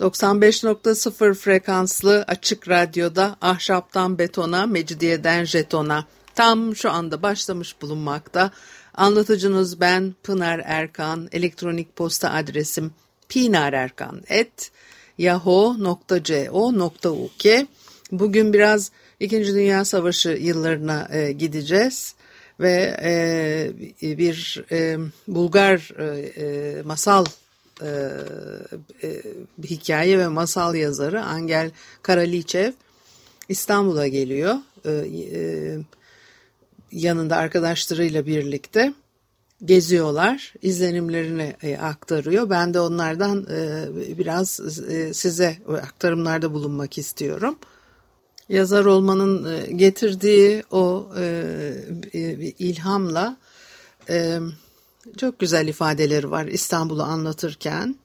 95.0 frekanslı açık radyoda ahşaptan betona, mecidiyeden jetona tam şu anda başlamış bulunmakta. Anlatıcınız ben Pınar Erkan. Elektronik posta adresim pinarerkan.yahoo.co.uk Bugün biraz İkinci Dünya Savaşı yıllarına e, gideceğiz ve e, bir e, Bulgar e, e masal e, e, hikaye ve masal yazarı Angel Karaliçev İstanbul'a geliyor. E, e, yanında arkadaşlarıyla birlikte geziyorlar, izlenimlerini e, aktarıyor. Ben de onlardan e, biraz e, size aktarımlarda bulunmak istiyorum. Yazar olmanın getirdiği o ilhamla çok güzel ifadeleri var İstanbul'u anlatırken.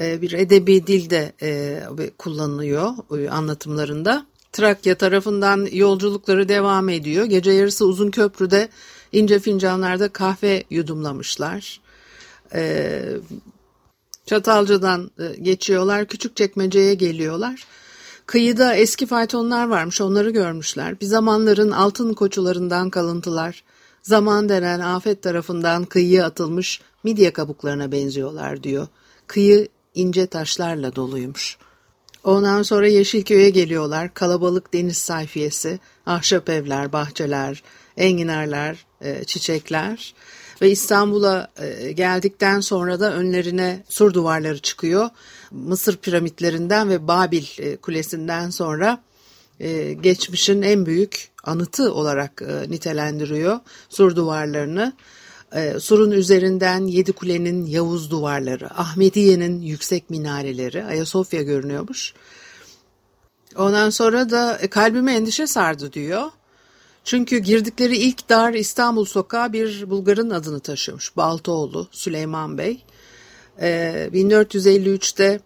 E, bir edebi dilde e, kullanılıyor e, anlatımlarında. Trakya tarafından yolculukları devam ediyor. Gece yarısı uzun köprüde ince fincanlarda kahve yudumlamışlar. E, Çatalca'dan e, geçiyorlar, küçük çekmeceye geliyorlar. Kıyıda eski faytonlar varmış, onları görmüşler. Bir zamanların altın koçularından kalıntılar. Zaman denen afet tarafından kıyıya atılmış midye kabuklarına benziyorlar diyor. Kıyı ince taşlarla doluymuş. Ondan sonra Yeşilköy'e geliyorlar. Kalabalık deniz sayfiyesi, ahşap evler, bahçeler, enginarlar, e, çiçekler. Ve İstanbul'a e, geldikten sonra da önlerine sur duvarları çıkıyor. Mısır piramitlerinden ve Babil e, kulesinden sonra geçmişin en büyük anıtı olarak e, nitelendiriyor sur duvarlarını. E, surun üzerinden Yedi Kule'nin Yavuz duvarları, Ahmediye'nin yüksek minareleri, Ayasofya görünüyormuş. Ondan sonra da e, kalbime endişe sardı diyor. Çünkü girdikleri ilk dar İstanbul sokağı bir Bulgar'ın adını taşıyormuş. Baltoğlu Süleyman Bey. E, 1453'te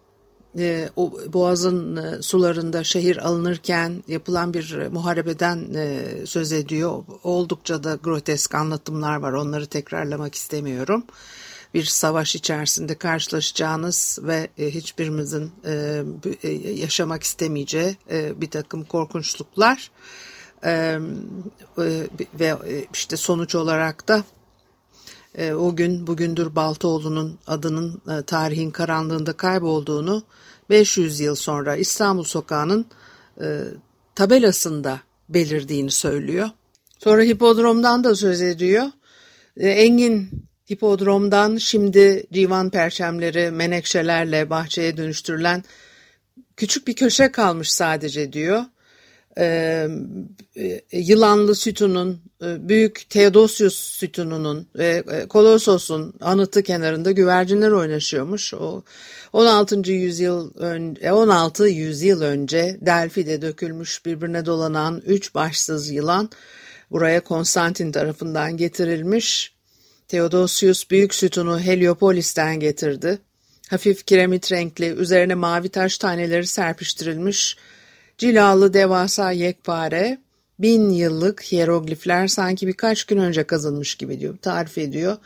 e, o boğazın e, sularında şehir alınırken yapılan bir muharebeden e, söz ediyor. Oldukça da grotesk anlatımlar var. Onları tekrarlamak istemiyorum. Bir savaş içerisinde karşılaşacağınız ve e, hiçbirimizin e, e, yaşamak istemeyeceği e, bir takım korkunçluklar. E, e, ve e, işte sonuç olarak da e, o gün bugündür Baltoğlu'nun adının e, tarihin karanlığında kaybolduğunu 500 yıl sonra İstanbul Sokağı'nın e, tabelasında belirdiğini söylüyor. Sonra hipodromdan da söz ediyor. E, Engin hipodromdan şimdi divan perçemleri menekşelerle bahçeye dönüştürülen küçük bir köşe kalmış sadece diyor. Ee, e, Yılanlı Sütun'un, e, Büyük Theodosius Sütunu'nun ve e, Kolossos'un anıtı kenarında güvercinler oynaşıyormuş. O 16. yüzyıl önce 16 yüzyıl önce Delfi'de dökülmüş birbirine dolanan üç başsız yılan buraya Konstantin tarafından getirilmiş. Theodosius büyük sütunu Heliopolis'ten getirdi. Hafif kiremit renkli, üzerine mavi taş taneleri serpiştirilmiş Cilalı devasa yekpare, bin yıllık hieroglifler sanki birkaç gün önce kazınmış gibi diyor, tarif ediyor.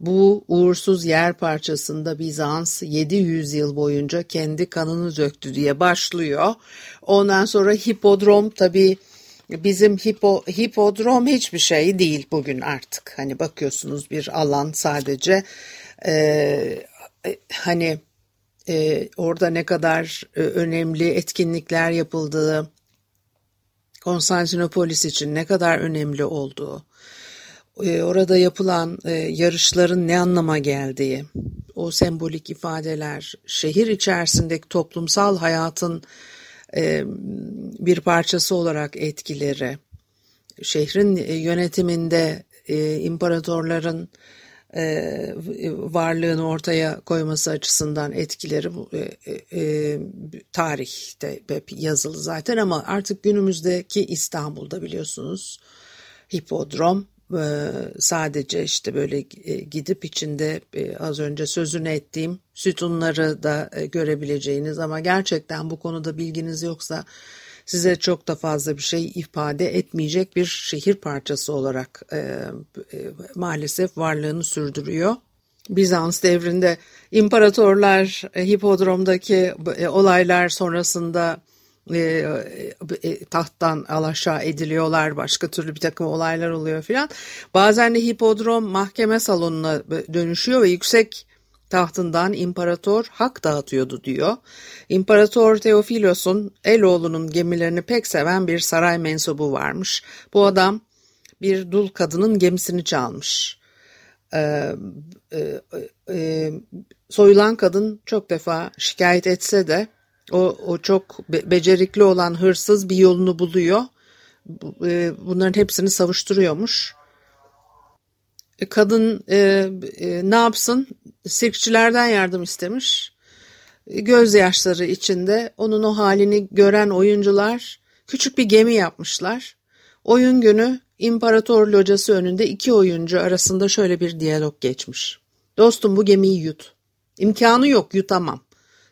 Bu uğursuz yer parçasında Bizans 700 yıl boyunca kendi kanını döktü diye başlıyor. Ondan sonra hipodrom tabii bizim hipo, hipodrom hiçbir şey değil bugün artık. Hani bakıyorsunuz bir alan sadece e, hani e, orada ne kadar e, önemli etkinlikler yapıldığı, Konstantinopolis için ne kadar önemli olduğu, e, orada yapılan e, yarışların ne anlama geldiği, o sembolik ifadeler, şehir içerisindeki toplumsal hayatın e, bir parçası olarak etkileri, şehrin e, yönetiminde e, imparatorların e, varlığını ortaya koyması açısından etkileri e, e, tarihte hep yazılı zaten ama artık günümüzdeki İstanbul'da biliyorsunuz hipodrom sadece işte böyle gidip içinde az önce sözünü ettiğim sütunları da görebileceğiniz ama gerçekten bu konuda bilginiz yoksa size çok da fazla bir şey ifade etmeyecek bir şehir parçası olarak e, e, maalesef varlığını sürdürüyor. Bizans devrinde imparatorlar e, hipodromdaki e, olaylar sonrasında e, e, tahttan alaşağı ediliyorlar başka türlü bir takım olaylar oluyor filan. Bazen de hipodrom mahkeme salonuna dönüşüyor ve yüksek tahtından imparator hak dağıtıyordu diyor. İmparator Teofilos'un Eloğlu'nun gemilerini pek seven bir saray mensubu varmış. Bu adam bir dul kadının gemisini çalmış. Ee, e, e, soyulan kadın çok defa şikayet etse de o, o çok be becerikli olan hırsız bir yolunu buluyor. E, bunların hepsini savuşturuyormuş. E, kadın e, e, ne yapsın? Sirkçilerden yardım istemiş. E, gözyaşları içinde onun o halini gören oyuncular küçük bir gemi yapmışlar. Oyun günü İmparator locası önünde iki oyuncu arasında şöyle bir diyalog geçmiş. Dostum bu gemiyi yut. İmkanı yok yutamam.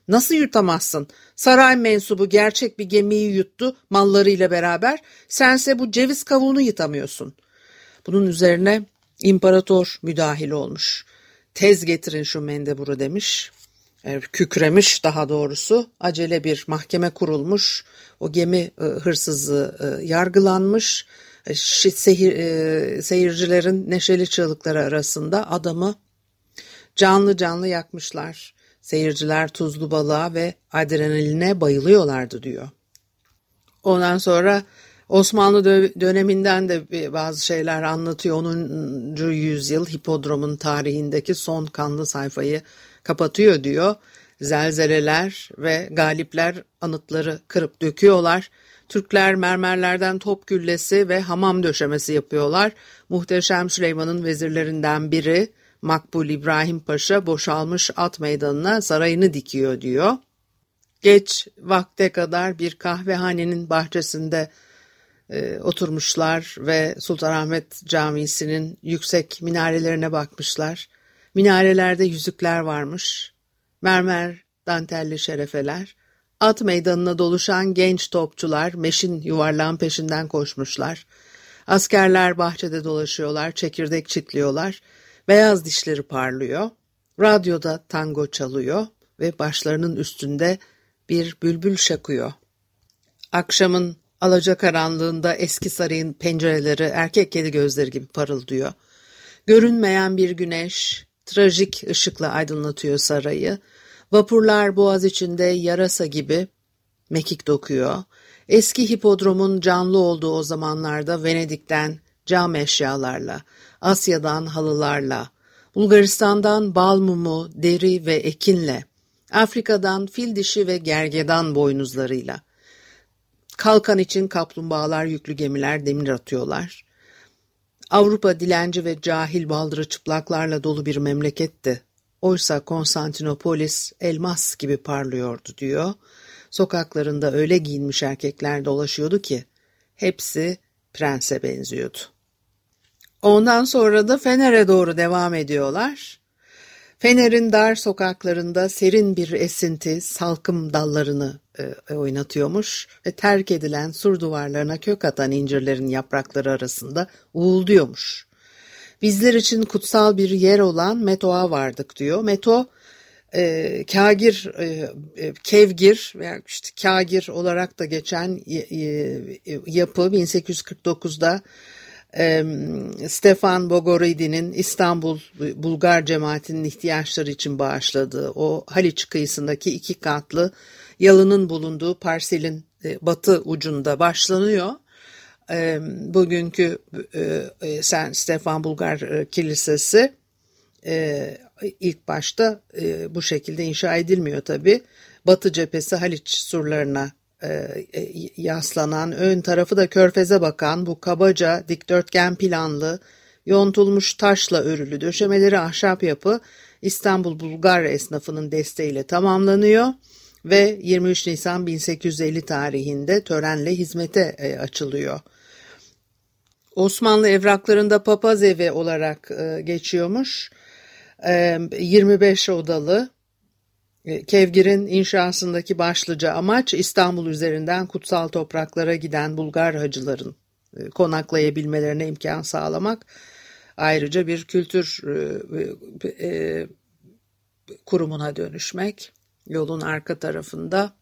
Nasıl yutamazsın? Saray mensubu gerçek bir gemiyi yuttu mallarıyla beraber. Sense bu ceviz kavuğunu yutamıyorsun. Bunun üzerine İmparator müdahil olmuş. Tez getirin şu mendeburu demiş. E, kükremiş daha doğrusu. Acele bir mahkeme kurulmuş. O gemi e, hırsızı e, yargılanmış. Seyir, e, seyircilerin neşeli çığlıkları arasında adamı canlı canlı yakmışlar. Seyirciler tuzlu balığa ve adrenaline bayılıyorlardı diyor. Ondan sonra Osmanlı döneminden de bazı şeyler anlatıyor. 10. yüzyıl hipodromun tarihindeki son kanlı sayfayı kapatıyor diyor. Zelzeleler ve galipler anıtları kırıp döküyorlar. Türkler mermerlerden top güllesi ve hamam döşemesi yapıyorlar. Muhteşem Süleyman'ın vezirlerinden biri Makbul İbrahim Paşa boşalmış at meydanına sarayını dikiyor diyor. Geç vakte kadar bir kahvehanenin bahçesinde e, oturmuşlar ve Sultanahmet Camisi'nin yüksek minarelerine bakmışlar. Minarelerde yüzükler varmış, mermer dantelli şerefeler, at meydanına doluşan genç topçular meşin yuvarlağın peşinden koşmuşlar. Askerler bahçede dolaşıyorlar, çekirdek çitliyorlar, beyaz dişleri parlıyor. Radyoda tango çalıyor ve başlarının üstünde bir bülbül şakıyor. Akşamın Alacakaranlığında eski sarayın pencereleri erkek kedi gözleri gibi parıldıyor. Görünmeyen bir güneş trajik ışıkla aydınlatıyor sarayı. Vapurlar boğaz içinde yarasa gibi mekik dokuyor. Eski hipodromun canlı olduğu o zamanlarda Venedik'ten cam eşyalarla, Asya'dan halılarla, Bulgaristan'dan bal mumu, deri ve ekinle, Afrika'dan fil dişi ve gergedan boynuzlarıyla, Kalkan için kaplumbağalar yüklü gemiler demir atıyorlar. Avrupa dilenci ve cahil baldırı çıplaklarla dolu bir memleketti. Oysa Konstantinopolis elmas gibi parlıyordu diyor. Sokaklarında öyle giyinmiş erkekler dolaşıyordu ki hepsi prense benziyordu. Ondan sonra da Fener'e doğru devam ediyorlar. Fener'in dar sokaklarında serin bir esinti salkım dallarını e, oynatıyormuş ve terk edilen sur duvarlarına kök atan incirlerin yaprakları arasında uğulduyormuş. Bizler için kutsal bir yer olan Meto'a vardık diyor. Meto e, kagir, e, e kevgir veya işte kagir olarak da geçen yapı 1849'da Stefan Bogoridi'nin İstanbul Bulgar cemaatinin ihtiyaçları için bağışladığı o Haliç kıyısındaki iki katlı yalının bulunduğu parselin e, batı ucunda başlanıyor. Bugünkü e, Sen Stefan Bulgar e, Kilisesi ilk başta bu şekilde inşa edilmiyor tabi. Batı cephesi Haliç surlarına e, e, yaslanan, ön tarafı da körfeze bakan bu kabaca dikdörtgen planlı yontulmuş taşla örülü döşemeleri ahşap yapı İstanbul Bulgar esnafının desteğiyle tamamlanıyor ve 23 Nisan 1850 tarihinde törenle hizmete e, açılıyor. Osmanlı evraklarında papaz evi olarak e, geçiyormuş. 25 odalı Kevgir'in inşasındaki başlıca amaç İstanbul üzerinden kutsal topraklara giden Bulgar hacıların konaklayabilmelerine imkan sağlamak. Ayrıca bir kültür kurumuna dönüşmek. Yolun arka tarafında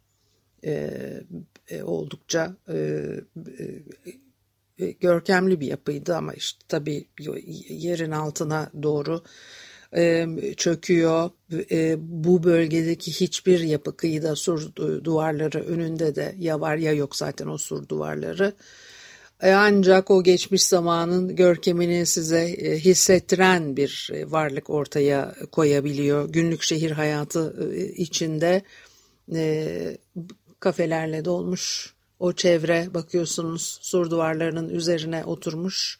oldukça görkemli bir yapıydı ama işte tabii yerin altına doğru çöküyor. E, bu bölgedeki hiçbir yapı kıyıda sur duvarları önünde de ya var ya yok zaten o sur duvarları. E, ancak o geçmiş zamanın görkemini size e, hissettiren bir varlık ortaya koyabiliyor. Günlük şehir hayatı içinde kafelerle dolmuş o çevre bakıyorsunuz sur duvarlarının üzerine oturmuş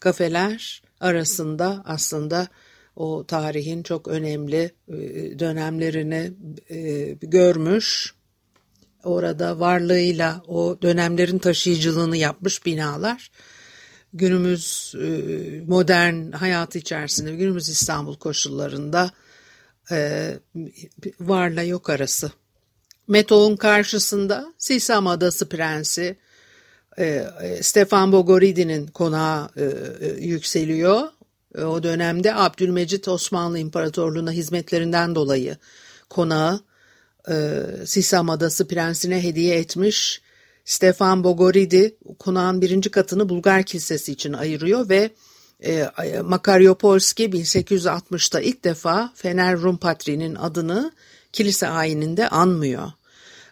kafeler arasında aslında o tarihin çok önemli e, dönemlerini e, görmüş. Orada varlığıyla o dönemlerin taşıyıcılığını yapmış binalar. Günümüz e, modern hayat içerisinde, günümüz İstanbul koşullarında varla yok arası. Meto'nun karşısında Sisam Adası Prensi Stefan Bogoridi'nin konağı yükseliyor. O dönemde Abdülmecit Osmanlı İmparatorluğu'na hizmetlerinden dolayı konağı e, Sisam Adası Prensine hediye etmiş. Stefan Bogoridi konağın birinci katını Bulgar Kilisesi için ayırıyor ve e, Makaryopolski 1860'ta ilk defa Fener Rum Patriğinin adını kilise ayininde anmıyor.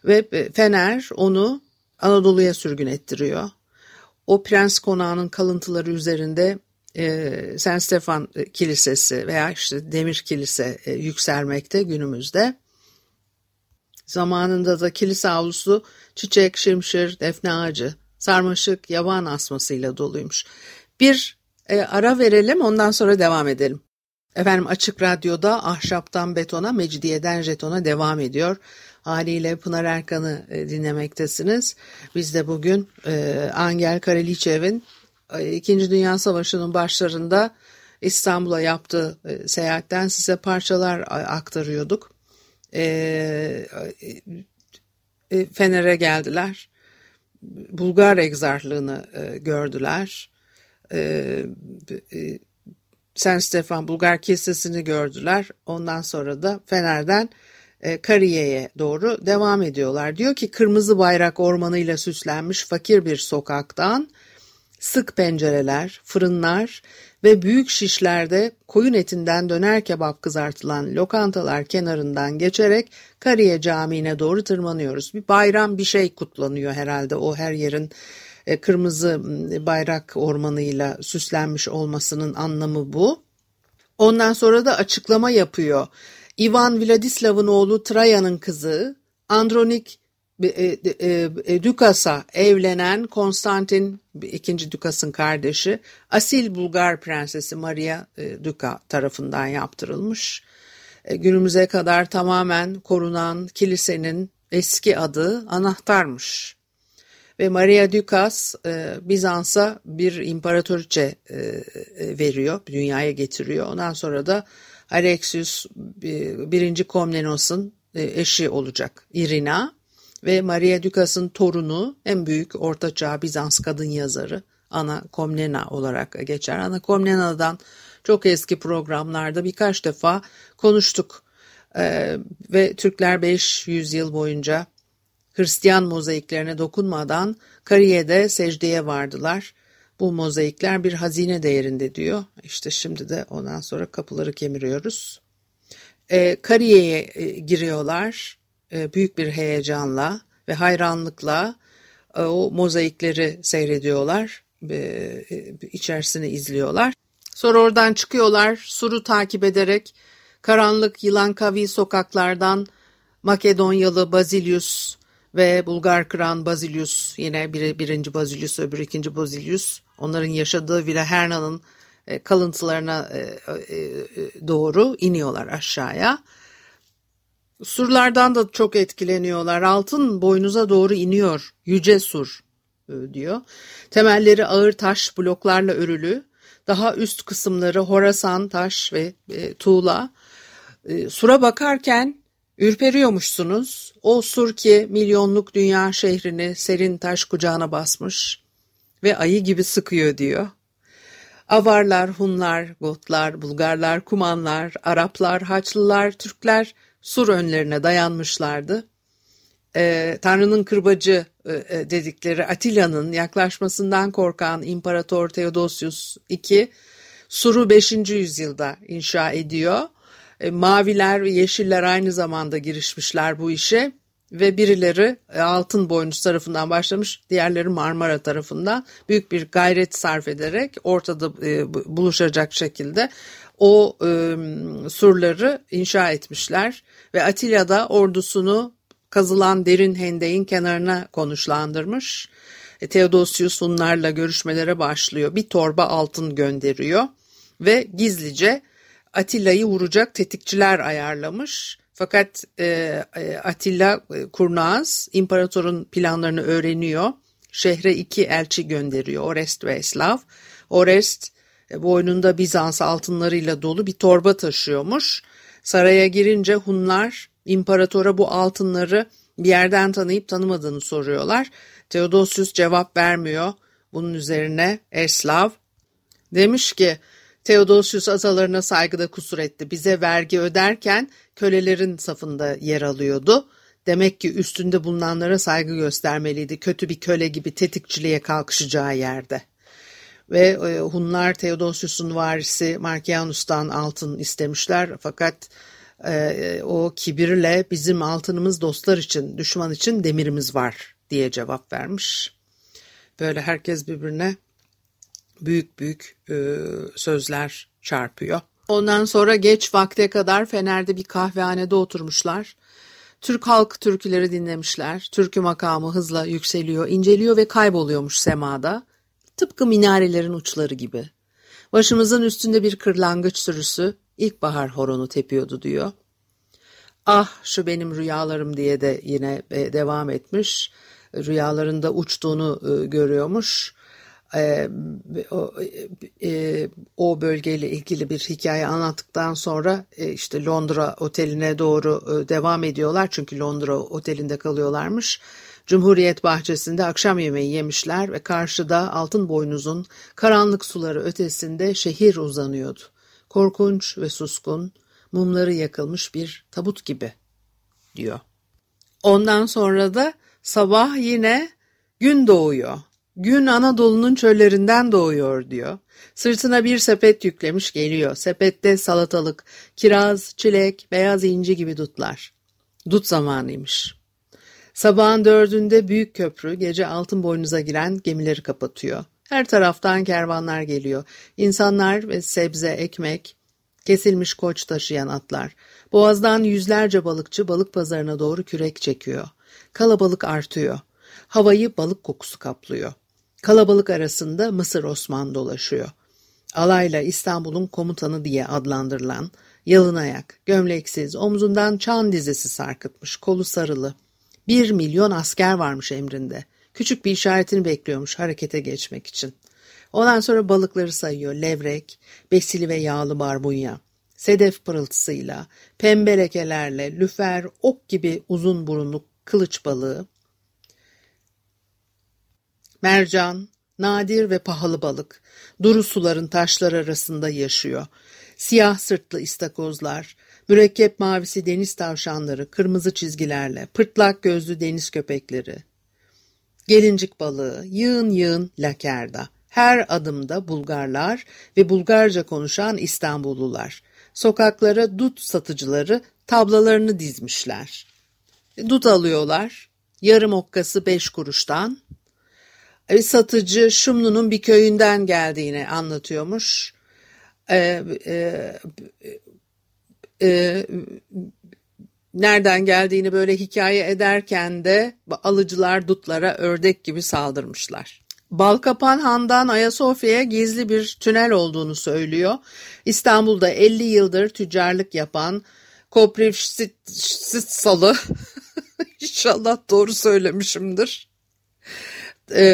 Ve e, Fener onu Anadolu'ya sürgün ettiriyor. O prens konağının kalıntıları üzerinde e, San Stefan Kilisesi veya işte Demir Kilise e, yükselmekte günümüzde. Zamanında da kilise avlusu çiçek, şimşir, defne ağacı, sarmaşık, yaban asmasıyla doluymuş. Bir e, ara verelim ondan sonra devam edelim. Efendim Açık Radyo'da ahşaptan betona, mecidiyeden jetona devam ediyor. Haliyle Pınar Erkan'ı e, dinlemektesiniz. Biz de bugün e, Angel Karaliçev'in İkinci Dünya Savaşı'nın başlarında İstanbul'a yaptığı e, seyahatten size parçalar aktarıyorduk. E, e, Fener'e geldiler. Bulgar egzarlığını gördüler. Sen Stefan Bulgar Kilisesi'ni gördüler. Ondan sonra da Fener'den Kariye'ye doğru devam ediyorlar. Diyor ki kırmızı bayrak ormanıyla süslenmiş fakir bir sokaktan sık pencereler, fırınlar ve büyük şişlerde koyun etinden döner kebap kızartılan lokantalar kenarından geçerek Kariye Camii'ne doğru tırmanıyoruz. Bir bayram bir şey kutlanıyor herhalde o her yerin e, kırmızı bayrak ormanıyla süslenmiş olmasının anlamı bu. Ondan sonra da açıklama yapıyor. Ivan Vladislav'ın oğlu Trajan'ın kızı Andronik e, e, e, Dukas'a evlenen Konstantin II. Dukas'ın kardeşi asil Bulgar prensesi Maria Duka tarafından yaptırılmış. Günümüze kadar tamamen korunan kilisenin eski adı anahtarmış. Ve Maria Dukas Bizans'a bir imparatoriçe veriyor, dünyaya getiriyor. Ondan sonra da Alexius I. Komnenos'un eşi olacak Irina ve Maria Dukas'ın torunu en büyük ortaçağ Bizans kadın yazarı Ana Komnena olarak geçer. Ana Komnena'dan çok eski programlarda birkaç defa konuştuk ee, ve Türkler 500 yıl boyunca Hristiyan mozaiklerine dokunmadan Kariye'de secdeye vardılar. Bu mozaikler bir hazine değerinde diyor. İşte şimdi de ondan sonra kapıları kemiriyoruz. E, Kariye'ye e, giriyorlar e, büyük bir heyecanla ve hayranlıkla e, o mozaikleri seyrediyorlar, e, içerisini izliyorlar. Sonra oradan çıkıyorlar, suru takip ederek karanlık yılan kavi sokaklardan Makedonyalı Bazilius ve Bulgar Kran Bazilius yine biri birinci Bazilius öbür ikinci Bazilius onların yaşadığı Villa Herna'nın kalıntılarına doğru iniyorlar aşağıya. Surlardan da çok etkileniyorlar. Altın boynuza doğru iniyor. Yüce sur diyor. Temelleri ağır taş bloklarla örülü. Daha üst kısımları horasan taş ve tuğla. Sura bakarken ürperiyormuşsunuz. O sur ki milyonluk dünya şehrini serin taş kucağına basmış ve ayı gibi sıkıyor diyor. Avarlar, Hunlar, Gotlar, Bulgarlar, Kumanlar, Araplar, Haçlılar, Türkler sur önlerine dayanmışlardı. Ee, Tanrı'nın kırbacı e, e dedikleri Atilla'nın yaklaşmasından korkan İmparator Theodosius II suru 5. yüzyılda inşa ediyor. E, maviler ve yeşiller aynı zamanda girişmişler bu işe ve birileri e, Altın Boynuz tarafından başlamış, diğerleri Marmara tarafından büyük bir gayret sarf ederek ortada e, buluşacak şekilde o e, surları inşa etmişler ve Atilla da ordusunu kazılan derin hendeğin kenarına konuşlandırmış. E, Theodosius bunlarla görüşmelere başlıyor. Bir torba altın gönderiyor ve gizlice Atilla'yı vuracak tetikçiler ayarlamış. Fakat e, e Atilla e, kurnaz imparatorun planlarını öğreniyor. Şehre iki elçi gönderiyor Orest ve Eslav. Orest boynunda Bizans altınlarıyla dolu bir torba taşıyormuş. Saraya girince Hunlar imparatora bu altınları bir yerden tanıyıp tanımadığını soruyorlar. Theodosius cevap vermiyor. Bunun üzerine Eslav demiş ki Theodosius atalarına saygıda kusur etti. Bize vergi öderken kölelerin safında yer alıyordu. Demek ki üstünde bulunanlara saygı göstermeliydi. Kötü bir köle gibi tetikçiliğe kalkışacağı yerde. Ve e, Hunlar Theodosius'un varisi Markianus'tan altın istemişler. Fakat e, o kibirle bizim altınımız dostlar için, düşman için demirimiz var diye cevap vermiş. Böyle herkes birbirine büyük büyük e, sözler çarpıyor. Ondan sonra geç vakte kadar Fener'de bir kahvehanede oturmuşlar. Türk halk türküleri dinlemişler. Türkü makamı hızla yükseliyor, inceliyor ve kayboluyormuş semada. Tıpkı minarelerin uçları gibi. Başımızın üstünde bir kırlangıç sürüsü ilkbahar horonu tepiyordu diyor. Ah şu benim rüyalarım diye de yine e, devam etmiş. Rüyalarında uçtuğunu e, görüyormuş e, o, bölgeyle ilgili bir hikaye anlattıktan sonra işte Londra oteline doğru devam ediyorlar çünkü Londra otelinde kalıyorlarmış. Cumhuriyet bahçesinde akşam yemeği yemişler ve karşıda altın boynuzun karanlık suları ötesinde şehir uzanıyordu. Korkunç ve suskun, mumları yakılmış bir tabut gibi diyor. Ondan sonra da sabah yine gün doğuyor. Gün Anadolu'nun çöllerinden doğuyor diyor. Sırtına bir sepet yüklemiş geliyor. Sepette salatalık, kiraz, çilek, beyaz inci gibi dutlar. Dut zamanıymış. Sabahın dördünde büyük köprü gece altın boynuza giren gemileri kapatıyor. Her taraftan kervanlar geliyor. İnsanlar ve sebze, ekmek, kesilmiş koç taşıyan atlar. Boğazdan yüzlerce balıkçı balık pazarına doğru kürek çekiyor. Kalabalık artıyor. Havayı balık kokusu kaplıyor. Kalabalık arasında Mısır Osman dolaşıyor. Alayla İstanbul'un komutanı diye adlandırılan, yalın ayak, gömleksiz, omzundan çan dizesi sarkıtmış, kolu sarılı. Bir milyon asker varmış emrinde. Küçük bir işaretini bekliyormuş harekete geçmek için. Ondan sonra balıkları sayıyor. Levrek, besili ve yağlı barbunya. Sedef pırıltısıyla, pembe lekelerle, lüfer, ok gibi uzun burunlu kılıç balığı, Mercan, nadir ve pahalı balık, duru suların taşlar arasında yaşıyor. Siyah sırtlı istakozlar, mürekkep mavisi deniz tavşanları kırmızı çizgilerle, pırtlak gözlü deniz köpekleri. Gelincik balığı, yığın yığın lakerda. Her adımda Bulgarlar ve Bulgarca konuşan İstanbullular. Sokaklara dut satıcıları tablalarını dizmişler. Dut alıyorlar. Yarım okkası beş kuruştan, bir satıcı Şumlu'nun bir köyünden geldiğini anlatıyormuş. E, e, nereden geldiğini böyle hikaye ederken de alıcılar dutlara ördek gibi saldırmışlar. Balkapan Han'dan Ayasofya'ya gizli bir tünel olduğunu söylüyor. İstanbul'da 50 yıldır tüccarlık yapan Koprivsitsalı, inşallah doğru söylemişimdir, e,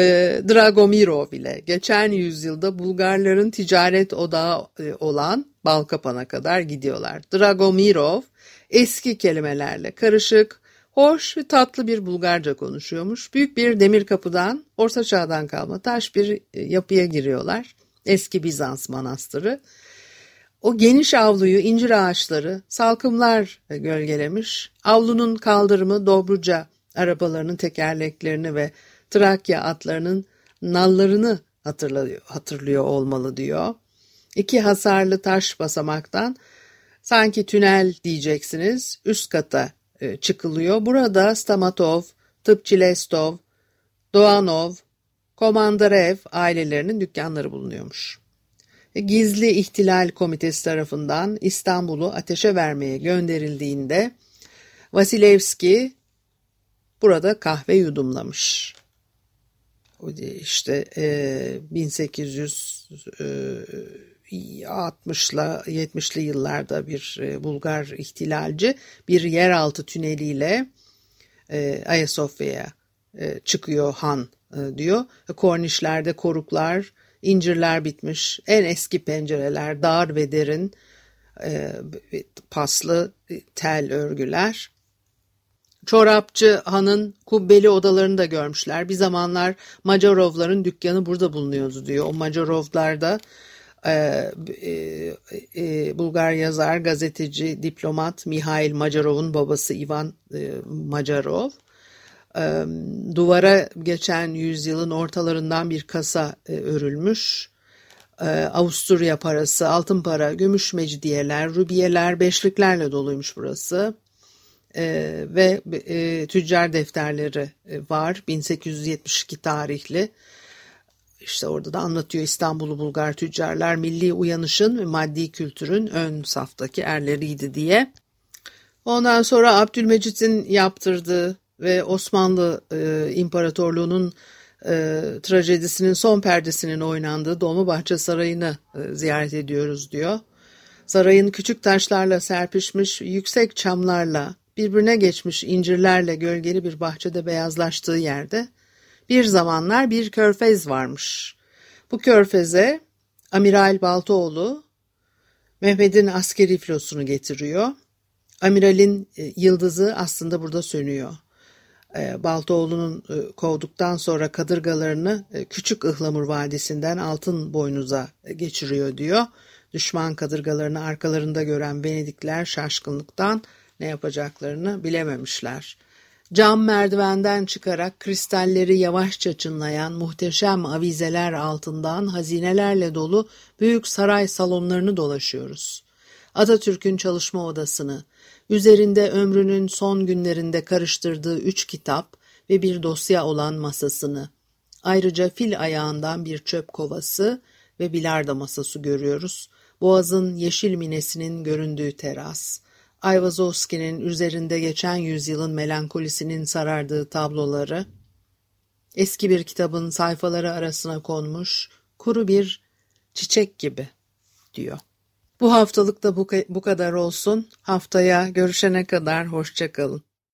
Dragomirov ile geçen yüzyılda Bulgarların ticaret odağı e, olan Balkapan'a kadar gidiyorlar. Dragomirov eski kelimelerle karışık, hoş ve tatlı bir Bulgarca konuşuyormuş. Büyük bir demir kapıdan Orta Çağ'dan kalma taş bir e, yapıya giriyorlar. Eski Bizans manastırı. O geniş avluyu incir ağaçları, salkımlar gölgelemiş. Avlunun kaldırımı Dobruca arabalarının tekerleklerini ve Trakya atlarının nallarını hatırlıyor, hatırlıyor olmalı diyor. İki hasarlı taş basamaktan sanki tünel diyeceksiniz üst kata e, çıkılıyor. Burada Stamatov, Tıpçilestov, Doğanov, Komandarev ailelerinin dükkanları bulunuyormuş. E, gizli İhtilal Komitesi tarafından İstanbul'u ateşe vermeye gönderildiğinde Vasilevski burada kahve yudumlamış. İşte e, 1860'la 70'li yıllarda bir e, Bulgar ihtilalci bir yeraltı tüneliyle e, Ayasofya'ya e, çıkıyor Han diyor. Kornişlerde koruklar, incirler bitmiş, en eski pencereler dar ve derin, paslı tel örgüler. Çorapçı Han'ın kubbeli odalarını da görmüşler. Bir zamanlar Macarovların dükkanı burada bulunuyordu diyor. O Macarovlarda e, e, e, Bulgar yazar, gazeteci, diplomat Mihail Macarov'un babası Ivan e, Macarov e, duvara geçen yüzyılın ortalarından bir kasa e, örülmüş. E, Avusturya parası, altın para, gümüş mecidiyeler, rubiyeler, beşliklerle doluymuş burası. E, ve e, tüccar defterleri e, var 1872 tarihli. İşte orada da anlatıyor İstanbul'u Bulgar tüccarlar milli uyanışın ve maddi kültürün ön saftaki erleriydi diye. Ondan sonra Abdülmecit'in yaptırdığı ve Osmanlı e, İmparatorluğu'nun e, trajedisinin son perdesinin oynandığı Dolmabahçe Sarayı'nı e, ziyaret ediyoruz diyor. Sarayın küçük taşlarla serpişmiş, yüksek çamlarla, birbirine geçmiş incirlerle gölgeli bir bahçede beyazlaştığı yerde bir zamanlar bir körfez varmış. Bu körfeze Amiral Baltoğlu Mehmet'in askeri filosunu getiriyor. Amiralin e, yıldızı aslında burada sönüyor. E, Baltoğlu'nun e, kovduktan sonra kadırgalarını Küçük Ihlamur Vadisi'nden Altın Boynuz'a geçiriyor diyor. Düşman kadırgalarını arkalarında gören Venedikler şaşkınlıktan ne yapacaklarını bilememişler. Cam merdivenden çıkarak kristalleri yavaşça çınlayan muhteşem avizeler altından hazinelerle dolu büyük saray salonlarını dolaşıyoruz. Atatürk'ün çalışma odasını, üzerinde ömrünün son günlerinde karıştırdığı üç kitap ve bir dosya olan masasını, ayrıca fil ayağından bir çöp kovası ve bilardo masası görüyoruz. Boğaz'ın yeşil minesinin göründüğü teras, Ayvazovski'nin üzerinde geçen yüzyılın melankolisinin sarardığı tabloları, eski bir kitabın sayfaları arasına konmuş kuru bir çiçek gibi diyor. Bu haftalık da bu, bu kadar olsun. Haftaya görüşene kadar hoşçakalın.